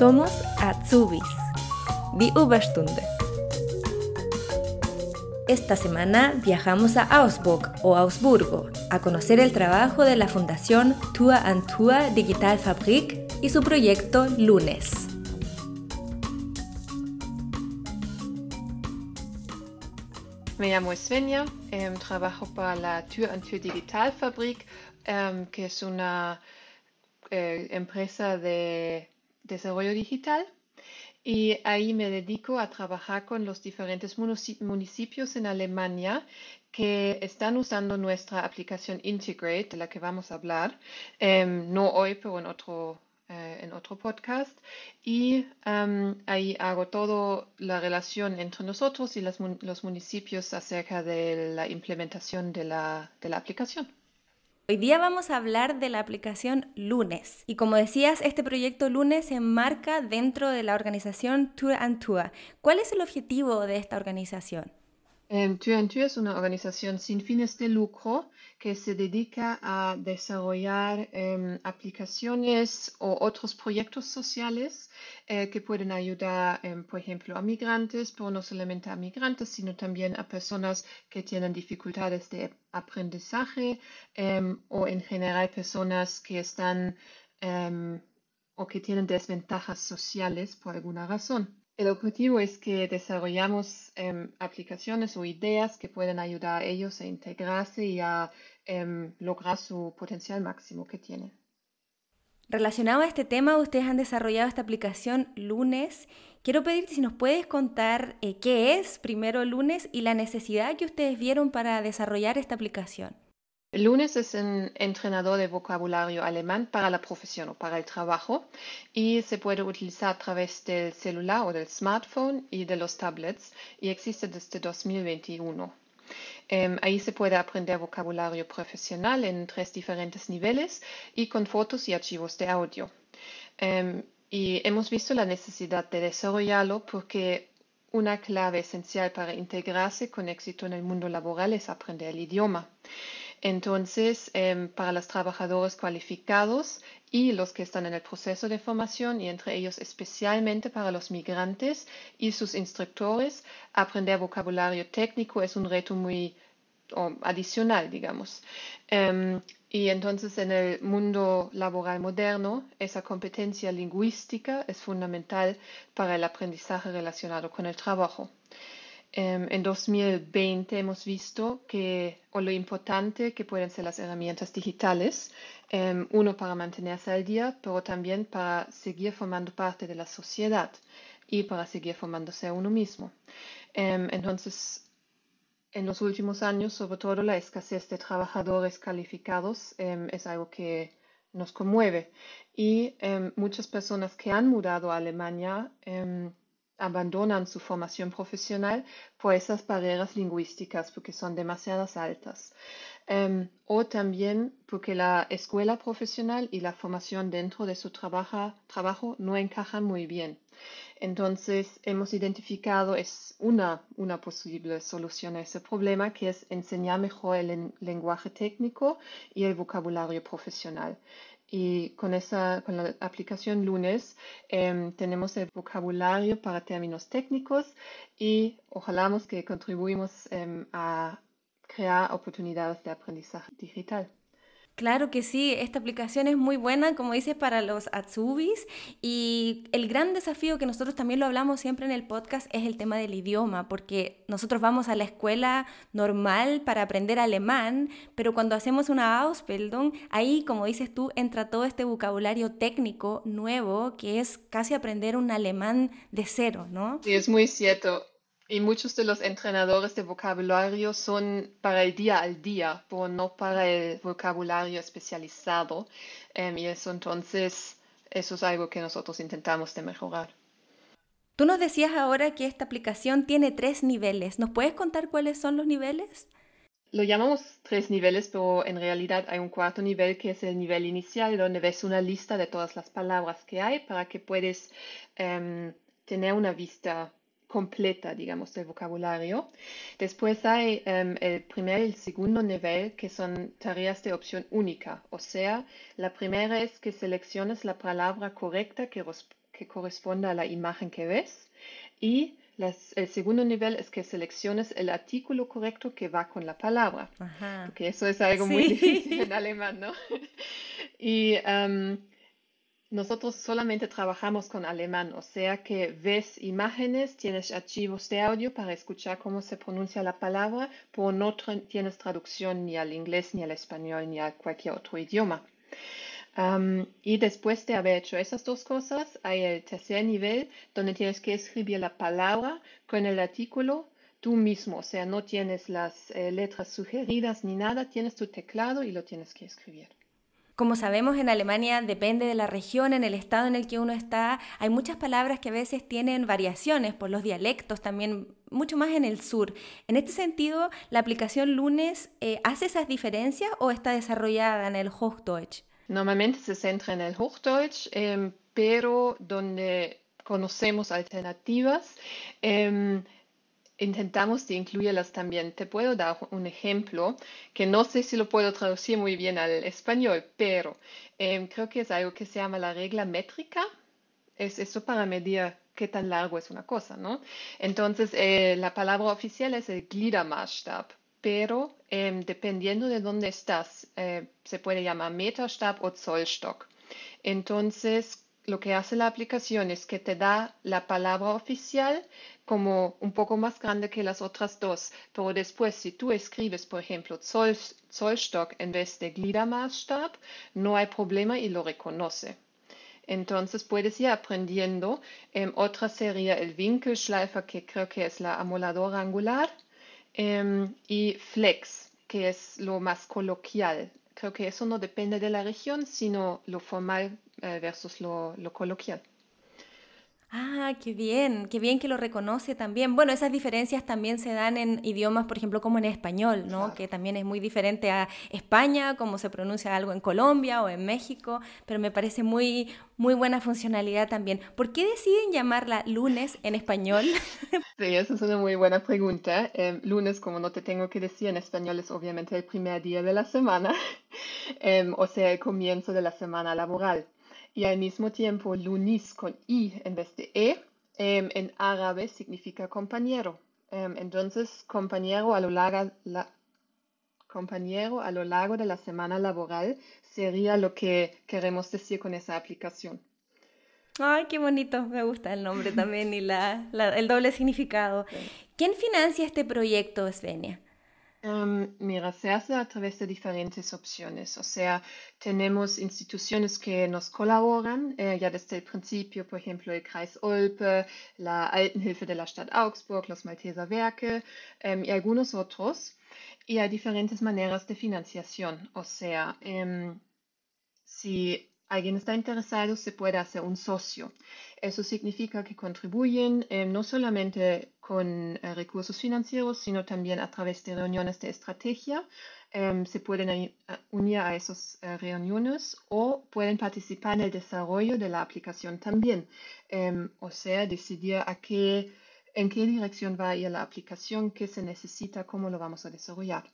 Somos Azubis. Die Überstunde. Esta semana viajamos a Augsburg o Augsburgo a conocer el trabajo de la Fundación Tour and Tour Digital Fabrik y su proyecto Lunes. Me llamo Svenja, em, trabajo para la Tour and Tour Digital Fabrik, em, que es una eh, empresa de desarrollo digital y ahí me dedico a trabajar con los diferentes municipios en Alemania que están usando nuestra aplicación Integrate, de la que vamos a hablar, em, no hoy, pero en otro, eh, en otro podcast. Y em, ahí hago toda la relación entre nosotros y los municipios acerca de la implementación de la aplicación. Hoy día vamos a hablar de la aplicación Lunes. Y como decías, este proyecto Lunes se enmarca dentro de la organización Tour and Tour. ¿Cuál es el objetivo de esta organización? Tour es una organización sin fines de lucro que se dedica a desarrollar em, aplicaciones o otros proyectos sociales eh, que pueden ayudar, em, por ejemplo, a migrantes, pero no solamente a migrantes, sino también a personas que tienen dificultades de aprendizaje em, o en general personas que están o que tienen desventajas sociales por alguna razón. El objetivo es que desarrollamos aplicaciones o ideas que pueden ayudar a ellos a integrarse y a Em, lograr su potencial máximo que tiene. Relacionado a este tema, ustedes han desarrollado esta aplicación Lunes. Quiero pedirte si nos puedes contar eh, qué es primero Lunes y la necesidad que ustedes vieron para desarrollar esta aplicación. Lunes es un entrenador de vocabulario alemán para la profesión o para el trabajo y se puede utilizar a través del celular o del smartphone y de los tablets y existe desde 2021. Em, ahí se puede aprender vocabulario profesional en tres diferentes niveles y con fotos y archivos de audio. Em, y hemos visto la necesidad de desarrollarlo porque una clave esencial para integrarse con éxito en el mundo laboral es aprender el idioma. Entonces, em, para los trabajadores cualificados y los que están en el proceso de formación, y entre ellos especialmente para los migrantes y sus instructores, aprender vocabulario técnico es un reto muy adicional, digamos. Em, y entonces en el mundo laboral moderno, esa competencia lingüística es fundamental para el aprendizaje relacionado con el trabajo. Em, en 2020 hemos visto que, o lo importante que pueden ser las herramientas digitales, em, uno para mantenerse al día, pero también para seguir formando parte de la sociedad y para seguir formándose a uno mismo. Em, entonces, en los últimos años, sobre todo la escasez de trabajadores calificados es algo que nos conmueve y muchas personas que han mudado a Alemania abandonan su formación profesional por esas barreras lingüísticas porque son demasiadas altas. Em, o también porque la escuela profesional y la formación dentro de su trabajo no encajan muy bien. Entonces, hemos identificado es una, una posible solución a ese problema, que es enseñar mejor el lenguaje técnico y el vocabulario profesional. Y con, esa, con la aplicación Lunes em, tenemos el vocabulario para términos técnicos y ojalá que contribuimos em, a crear oportunidades de aprendizaje digital. Claro que sí, esta aplicación es muy buena, como dices, para los Atsubis y el gran desafío que nosotros también lo hablamos siempre en el podcast es el tema del idioma, porque nosotros vamos a la escuela normal para aprender alemán, pero cuando hacemos una Ausbildung, ahí, como dices tú, entra todo este vocabulario técnico nuevo que es casi aprender un alemán de cero, ¿no? Sí, es muy cierto. Y muchos de los entrenadores de vocabulario son para el día al día, pero no para el vocabulario especializado. Em, y eso entonces, eso es algo que nosotros intentamos de mejorar. Tú nos decías ahora que esta aplicación tiene tres niveles. ¿Nos puedes contar cuáles son los niveles? Lo llamamos tres niveles, pero en realidad hay un cuarto nivel que es el nivel inicial, donde ves una lista de todas las palabras que hay para que puedes em, tener una vista completa, digamos, del vocabulario. Después hay em, el primer y el segundo nivel, que son tareas de opción única. O sea, la primera es que selecciones la palabra correcta que, que corresponda a la imagen que ves. Y el segundo nivel es que selecciones el artículo correcto que va con la palabra, porque eso es algo muy difícil en alemán, ¿no? y um, nosotros solamente trabajamos con alemán, o sea que ves imágenes, tienes archivos de audio para escuchar cómo se pronuncia la palabra, pero no tienes traducción ni al inglés, ni al español, ni a cualquier otro idioma. y después de haber hecho esas dos cosas, hay el tercer nivel donde tienes que escribir la palabra con el artículo tú mismo, o sea, no tienes las eh, letras sugeridas ni nada, tienes tu teclado y lo tienes que escribir. Como sabemos, en Alemania depende de la región, en el estado en el que uno está. Hay muchas palabras que a veces tienen variaciones por los dialectos, también mucho más en el sur. En este sentido, ¿la aplicación Lunes eh, hace esas diferencias o está desarrollada en el Hochdeutsch? Normalmente se centra en el Hochdeutsch, em, pero donde conocemos alternativas. Em, intentamos de incluirlas también. Te puedo dar un ejemplo que no sé si lo puedo traducir muy bien al español, pero em, creo que es algo que se llama la regla métrica. Es eso para medir qué tan largo es una cosa, ¿no? Entonces, eh, la palabra oficial es el Gliedermaßstab, pero em, dependiendo de dónde estás, eh, se puede llamar Meterstab o Zollstock. Entonces, lo que hace la aplicación es que te da la palabra oficial como un poco más grande que las otras dos, pero después si tú escribes, por ejemplo, Zollstock en vez de Gliedermaßstab, no hay problema y lo reconoce. Entonces puedes ir aprendiendo. Em, otra sería el Winkelschleifer, que creo que es la amoladora angular, em, y Flex, que es lo más coloquial. Creo que eso no depende de la región, sino lo formal eh, versus lo coloquial. Ah, qué bien, qué bien que lo reconoce también. Bueno, esas diferencias también se dan en idiomas, por ejemplo, como en español, ¿no? Que también es muy diferente a España, como se pronuncia algo en Colombia o en México, pero me parece muy, muy buena funcionalidad también. ¿Por qué deciden llamarla lunes en español? Sí, esa es una muy buena pregunta. Em, lunes, como no te tengo que decir en español, es obviamente el primer día de la semana, em, o sea, el comienzo de la semana laboral y al mismo tiempo lunis con i en vez de e em, en árabe significa compañero. Em, entonces, compañero a, lo largo, la, compañero a lo largo de la semana laboral sería lo que queremos decir con esa aplicación. Ay, qué bonito, me gusta el nombre también y la, el doble significado. ¿Quién financia este proyecto, Svenia? Um, mira, se hace a través de diferentes opciones. O sea, tenemos instituciones que nos colaboran eh, ya desde el principio, por ejemplo, el Kreis Olpe, la Altenhilfe de la Stadt Augsburg, los Malteser Werke um, y algunos otros. Y hay diferentes maneras de financiación. O sea, um, si alguien está interesado, se puede hacer un socio. Eso significa que contribuyen eh, no solamente con eh, recursos financieros, sino también a través de reuniones de estrategia. Em, se pueden unir a esas eh, reuniones o pueden participar en el desarrollo de la aplicación también. Em, o sea, decidir a qué, en qué dirección va a ir la aplicación, qué se necesita, cómo lo vamos a desarrollar.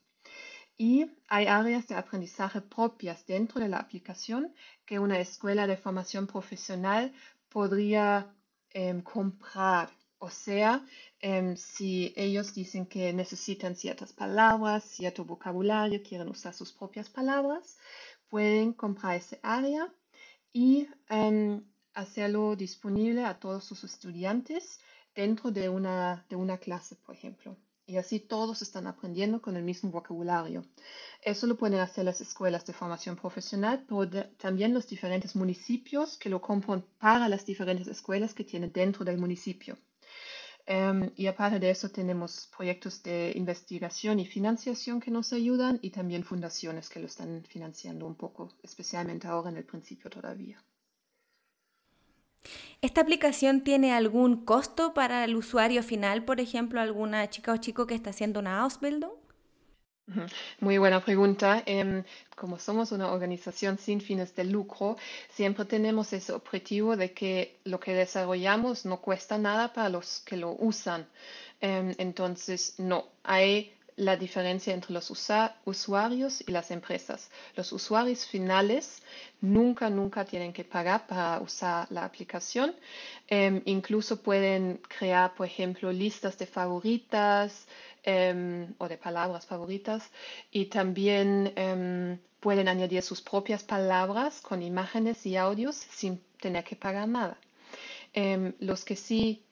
Y hay áreas de aprendizaje propias dentro de la aplicación que una escuela de formación profesional podría em, comprar. O sea, em, si ellos dicen que necesitan ciertas palabras, cierto vocabulario, quieren usar sus propias palabras, pueden comprar ese área y em, hacerlo disponible a todos sus estudiantes dentro de una, de una clase, por ejemplo y así todos están aprendiendo con el mismo vocabulario. Eso lo pueden hacer las escuelas de formación profesional, pero también los diferentes municipios que lo compran para las diferentes escuelas que tienen dentro del municipio. Em, y aparte de eso tenemos proyectos de investigación y financiación que nos ayudan y también fundaciones que lo están financiando un poco, especialmente ahora en el principio todavía. ¿Esta aplicación tiene algún costo para el usuario final, por ejemplo, alguna chica o chico que está haciendo una Ausbildung? Muy buena pregunta. Em, como somos una organización sin fines de lucro, siempre tenemos ese objetivo de que lo que desarrollamos no cuesta nada para los que lo usan. Em, entonces, no, hay la diferencia entre los usuarios y las empresas. Los usuarios finales nunca, nunca tienen que pagar para usar la aplicación. Em, incluso pueden crear, por ejemplo, listas de favoritas em, o de palabras favoritas y también em, pueden añadir sus propias palabras con imágenes y audios sin tener que pagar nada. los que sí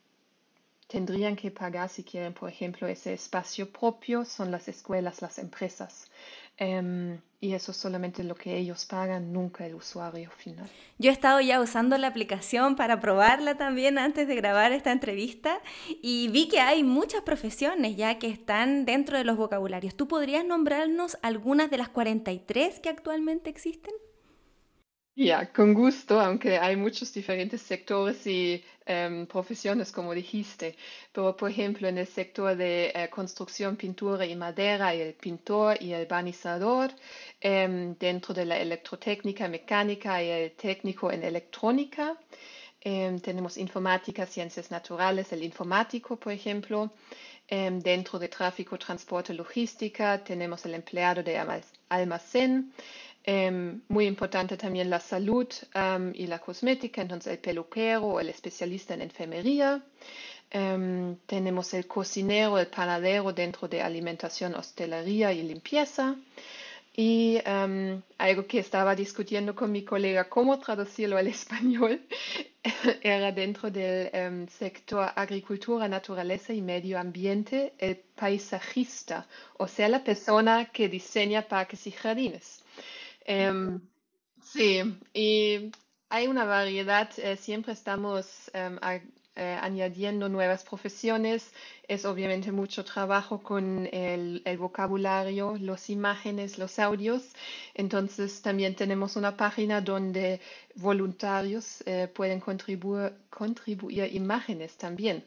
tendrían que pagar si quieren, por ejemplo, ese espacio propio, son las escuelas, las empresas. Em, y eso es solamente lo que ellos pagan, nunca el usuario final. Yo he estado ya usando la aplicación para probarla también antes de grabar esta entrevista y vi que hay muchas profesiones ya que están dentro de los vocabularios. ¿Tú podrías nombrarnos algunas de las 43 que actualmente existen? Ya, con gusto, aunque hay muchos diferentes sectores y em, profesiones, como dijiste. Pero, por ejemplo, en el sector de eh, construcción, pintura y madera, el pintor y el barnizador, em, dentro de la electrotécnica, mecánica y el técnico en electrónica. Em, tenemos informática, ciencias naturales, el informático, por ejemplo. dentro de tráfico, transporte, logística, tenemos el empleado de almacén. Em, muy importante también la salud em, y la cosmética, entonces el peluquero el especialista en enfermería. Em, tenemos el cocinero, el panadero dentro de alimentación, hostelería y limpieza. Y algo que estaba discutiendo con mi colega, cómo traducirlo al español, era dentro del sector agricultura, naturaleza y medio ambiente, el paisajista, o sea, la persona que diseña parques y jardines. Em, sí, y hay una variedad, eh, siempre estamos em, eh, añadiendo nuevas profesiones. Es obviamente mucho trabajo con el, vocabulario, las imágenes, los audios. Entonces también tenemos una página donde voluntarios eh, pueden contribuir, contribuir imágenes también.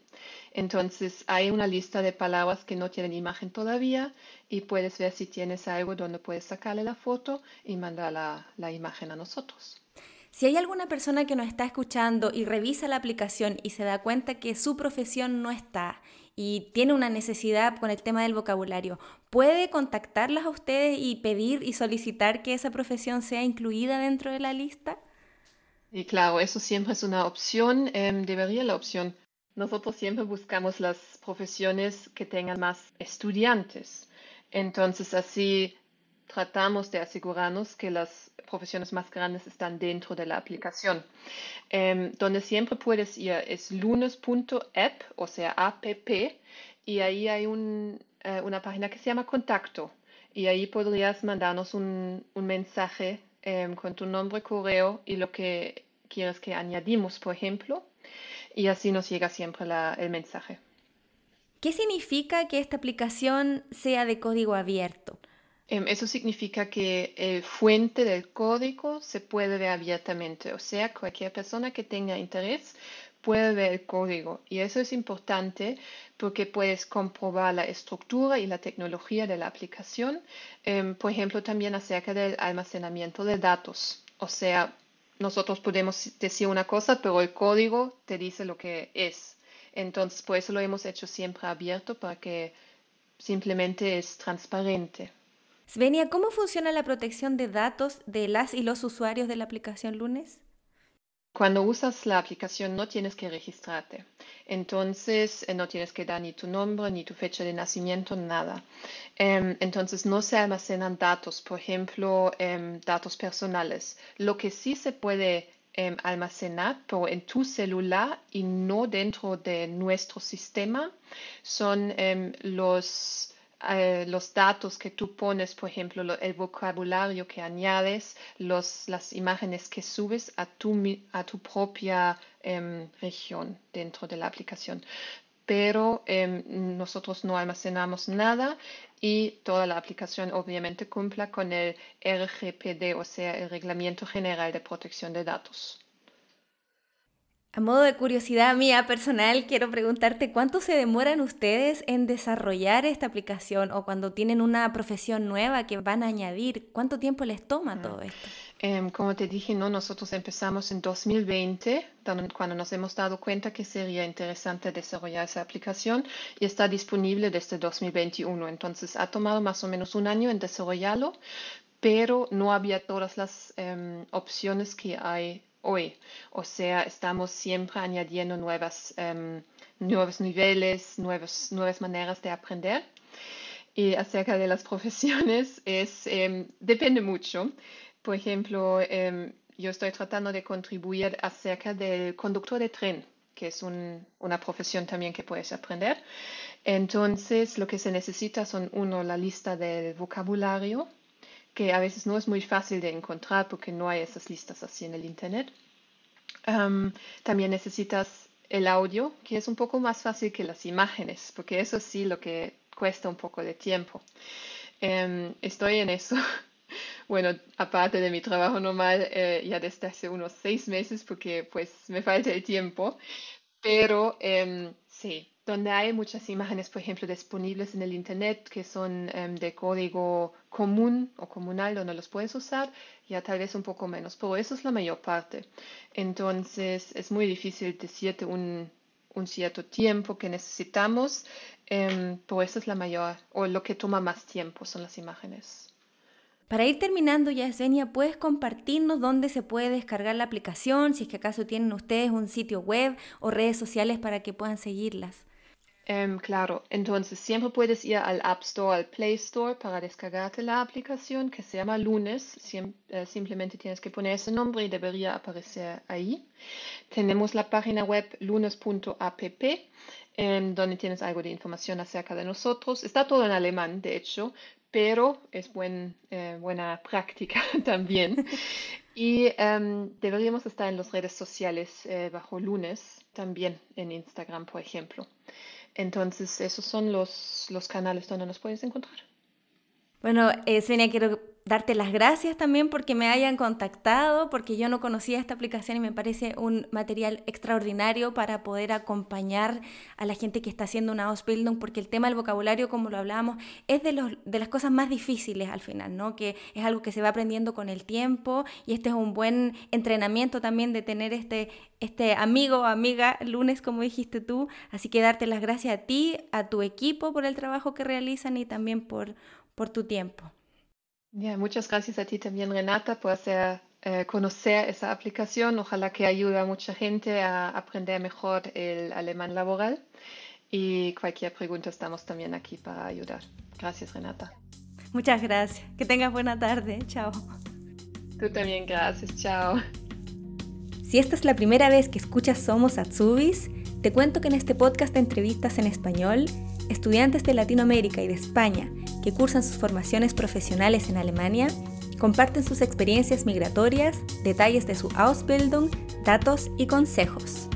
Entonces hay una lista de palabras que no tienen imagen todavía y puedes ver si tienes algo donde puedes sacarle la foto y mandar la imagen a nosotros. Si hay alguna persona que nos está escuchando y revisa la aplicación y se da cuenta que su profesión no está y tiene una necesidad con el tema del vocabulario, ¿puede contactarlas a ustedes y pedir y solicitar que esa profesión sea incluida dentro de la lista? Y claro, eso siempre es una opción, em, debería la opción. Nosotros siempre buscamos las profesiones que tengan más estudiantes. Entonces así tratamos de asegurarnos que las profesiones más grandes están dentro de la aplicación. Em, donde siempre puedes ir es lunes.app, o sea, app, y ahí hay eh, una página que se llama Contacto. Y ahí podrías mandarnos un, mensaje em, con tu nombre, correo y lo que quieres que añadimos, por ejemplo. Y así nos llega siempre el mensaje. ¿Qué significa que esta aplicación sea de código abierto? Em, eso significa que el fuente del código se puede ver abiertamente, o sea, cualquier persona que tenga interés puede ver el código. Y eso es importante porque puedes comprobar la estructura y la tecnología de la aplicación, em, por ejemplo, también acerca del almacenamiento de datos. O sea, nosotros podemos decir una cosa, pero el código te dice lo que es. Entonces, por eso lo hemos hecho siempre abierto para que simplemente es transparente. Svenia, ¿cómo funciona la protección de datos de las y los usuarios de la aplicación Lunes? Cuando usas la aplicación no tienes que registrarte. Entonces eh, no tienes que dar ni tu nombre, ni tu fecha de nacimiento, nada. Em, entonces no se almacenan datos, por ejemplo, em, datos personales. Lo que sí se puede em, almacenar, pero en tu celular y no dentro de nuestro sistema, son los eh, los datos que tú pones, por ejemplo, el vocabulario que añades, las imágenes que subes a tu, a tu propia em, región dentro de la aplicación. Pero em, nosotros no almacenamos nada y toda la aplicación obviamente cumpla con el RGPD, o sea, el Reglamento General de Protección de Datos. A modo de curiosidad mía personal, quiero preguntarte cuánto se demoran ustedes en desarrollar esta aplicación o cuando tienen una profesión nueva que van a añadir, ¿cuánto tiempo les toma todo esto? Em, como te dije, no, nosotros empezamos en 2020, cuando nos hemos dado cuenta que sería interesante desarrollar esa aplicación y está disponible desde 2021. Entonces ha tomado más o menos un año en desarrollarlo, pero no había todas las em, opciones que hay hoy. O sea, estamos siempre añadiendo nuevas, em, nuevos niveles, nuevas, nuevas maneras de aprender. Y acerca de las profesiones, es, em, depende mucho. Por ejemplo, em, yo estoy tratando de contribuir acerca del conductor de tren, que es una profesión también que puedes aprender. Entonces, lo que se necesita son, uno, la lista del vocabulario, que a veces no es muy fácil de encontrar porque no hay esas listas así en el Internet. también necesitas el audio, que es un poco más fácil que las imágenes, porque eso sí lo que cuesta un poco de tiempo. Em, estoy en eso. Bueno, aparte de mi trabajo normal, eh, ya desde hace unos seis meses, porque pues me falta el tiempo, pero em, sí, donde hay muchas imágenes, por ejemplo, disponibles en el Internet que son em, de código común o comunal, donde los puedes usar, ya tal vez un poco menos, pero eso es la mayor parte. Entonces, es muy difícil decirte un, cierto tiempo que necesitamos, eh, pero eso es la mayor, o lo que toma más tiempo son las imágenes. Para ir terminando, Yesenia, ¿puedes compartirnos dónde se puede descargar la aplicación? Si es que acaso tienen ustedes un sitio web o redes sociales para que puedan seguirlas. Em, claro, entonces siempre puedes ir al App Store, al Play Store para descargarte la aplicación que se llama Lunes. Eh, simplemente tienes que poner ese nombre y debería aparecer ahí. Tenemos la página web lunes.app em, donde tienes algo de información acerca de nosotros. Está todo en alemán, de hecho, pero es eh, buena práctica también. Y em, deberíamos estar en las redes sociales eh, bajo lunes, también en Instagram, por ejemplo. Entonces, esos son los, los canales donde nos puedes encontrar. Bueno, eh, quiero darte las gracias también porque me hayan contactado, porque yo no conocía esta aplicación y me parece un material extraordinario para poder acompañar a la gente que está haciendo una Ausbildung, porque el tema del vocabulario, como lo hablábamos, es de, los, de las cosas más difíciles al final, ¿no? Que es algo que se va aprendiendo con el tiempo y este es un buen entrenamiento también de tener este, este amigo o amiga lunes, como dijiste tú. Así que darte las gracias a ti, a tu equipo por el trabajo que realizan y también por, por tu tiempo. Ya, muchas gracias a ti también, Renata, por hacer eh, conocer esa aplicación. Ojalá que ayude a mucha gente a aprender mejor el alemán laboral. Y cualquier pregunta estamos también aquí para ayudar. Gracias, Renata. Muchas gracias. Que tengas buena tarde. Chao. Tú también, gracias. Chao. Si esta es la primera vez que escuchas Somos Atsubis, te cuento que en este podcast de entrevistas en español, estudiantes de Latinoamérica y de España que cursan sus formaciones profesionales en Alemania comparten sus experiencias migratorias, detalles de su Ausbildung, datos y consejos.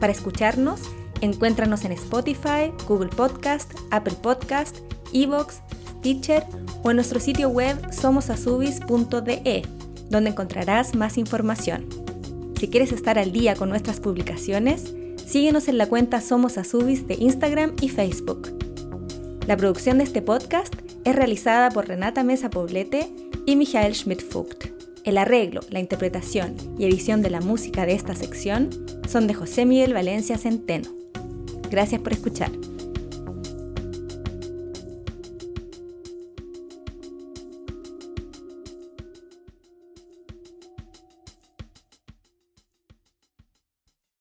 Para escucharnos, encuéntranos en Spotify, Google Podcast, Apple Podcast, Evox, Teacher o en nuestro sitio web somosasubis.de, donde encontrarás más información. Si quieres estar al día con nuestras publicaciones, síguenos en la cuenta Somos Asubis de Instagram y Facebook. La producción de este podcast es realizada por Renata Mesa Poblete y Michael Schmidt-Fugt. El arreglo, la interpretación y edición de la música de esta sección son de José Miguel Valencia Centeno. Gracias por escuchar.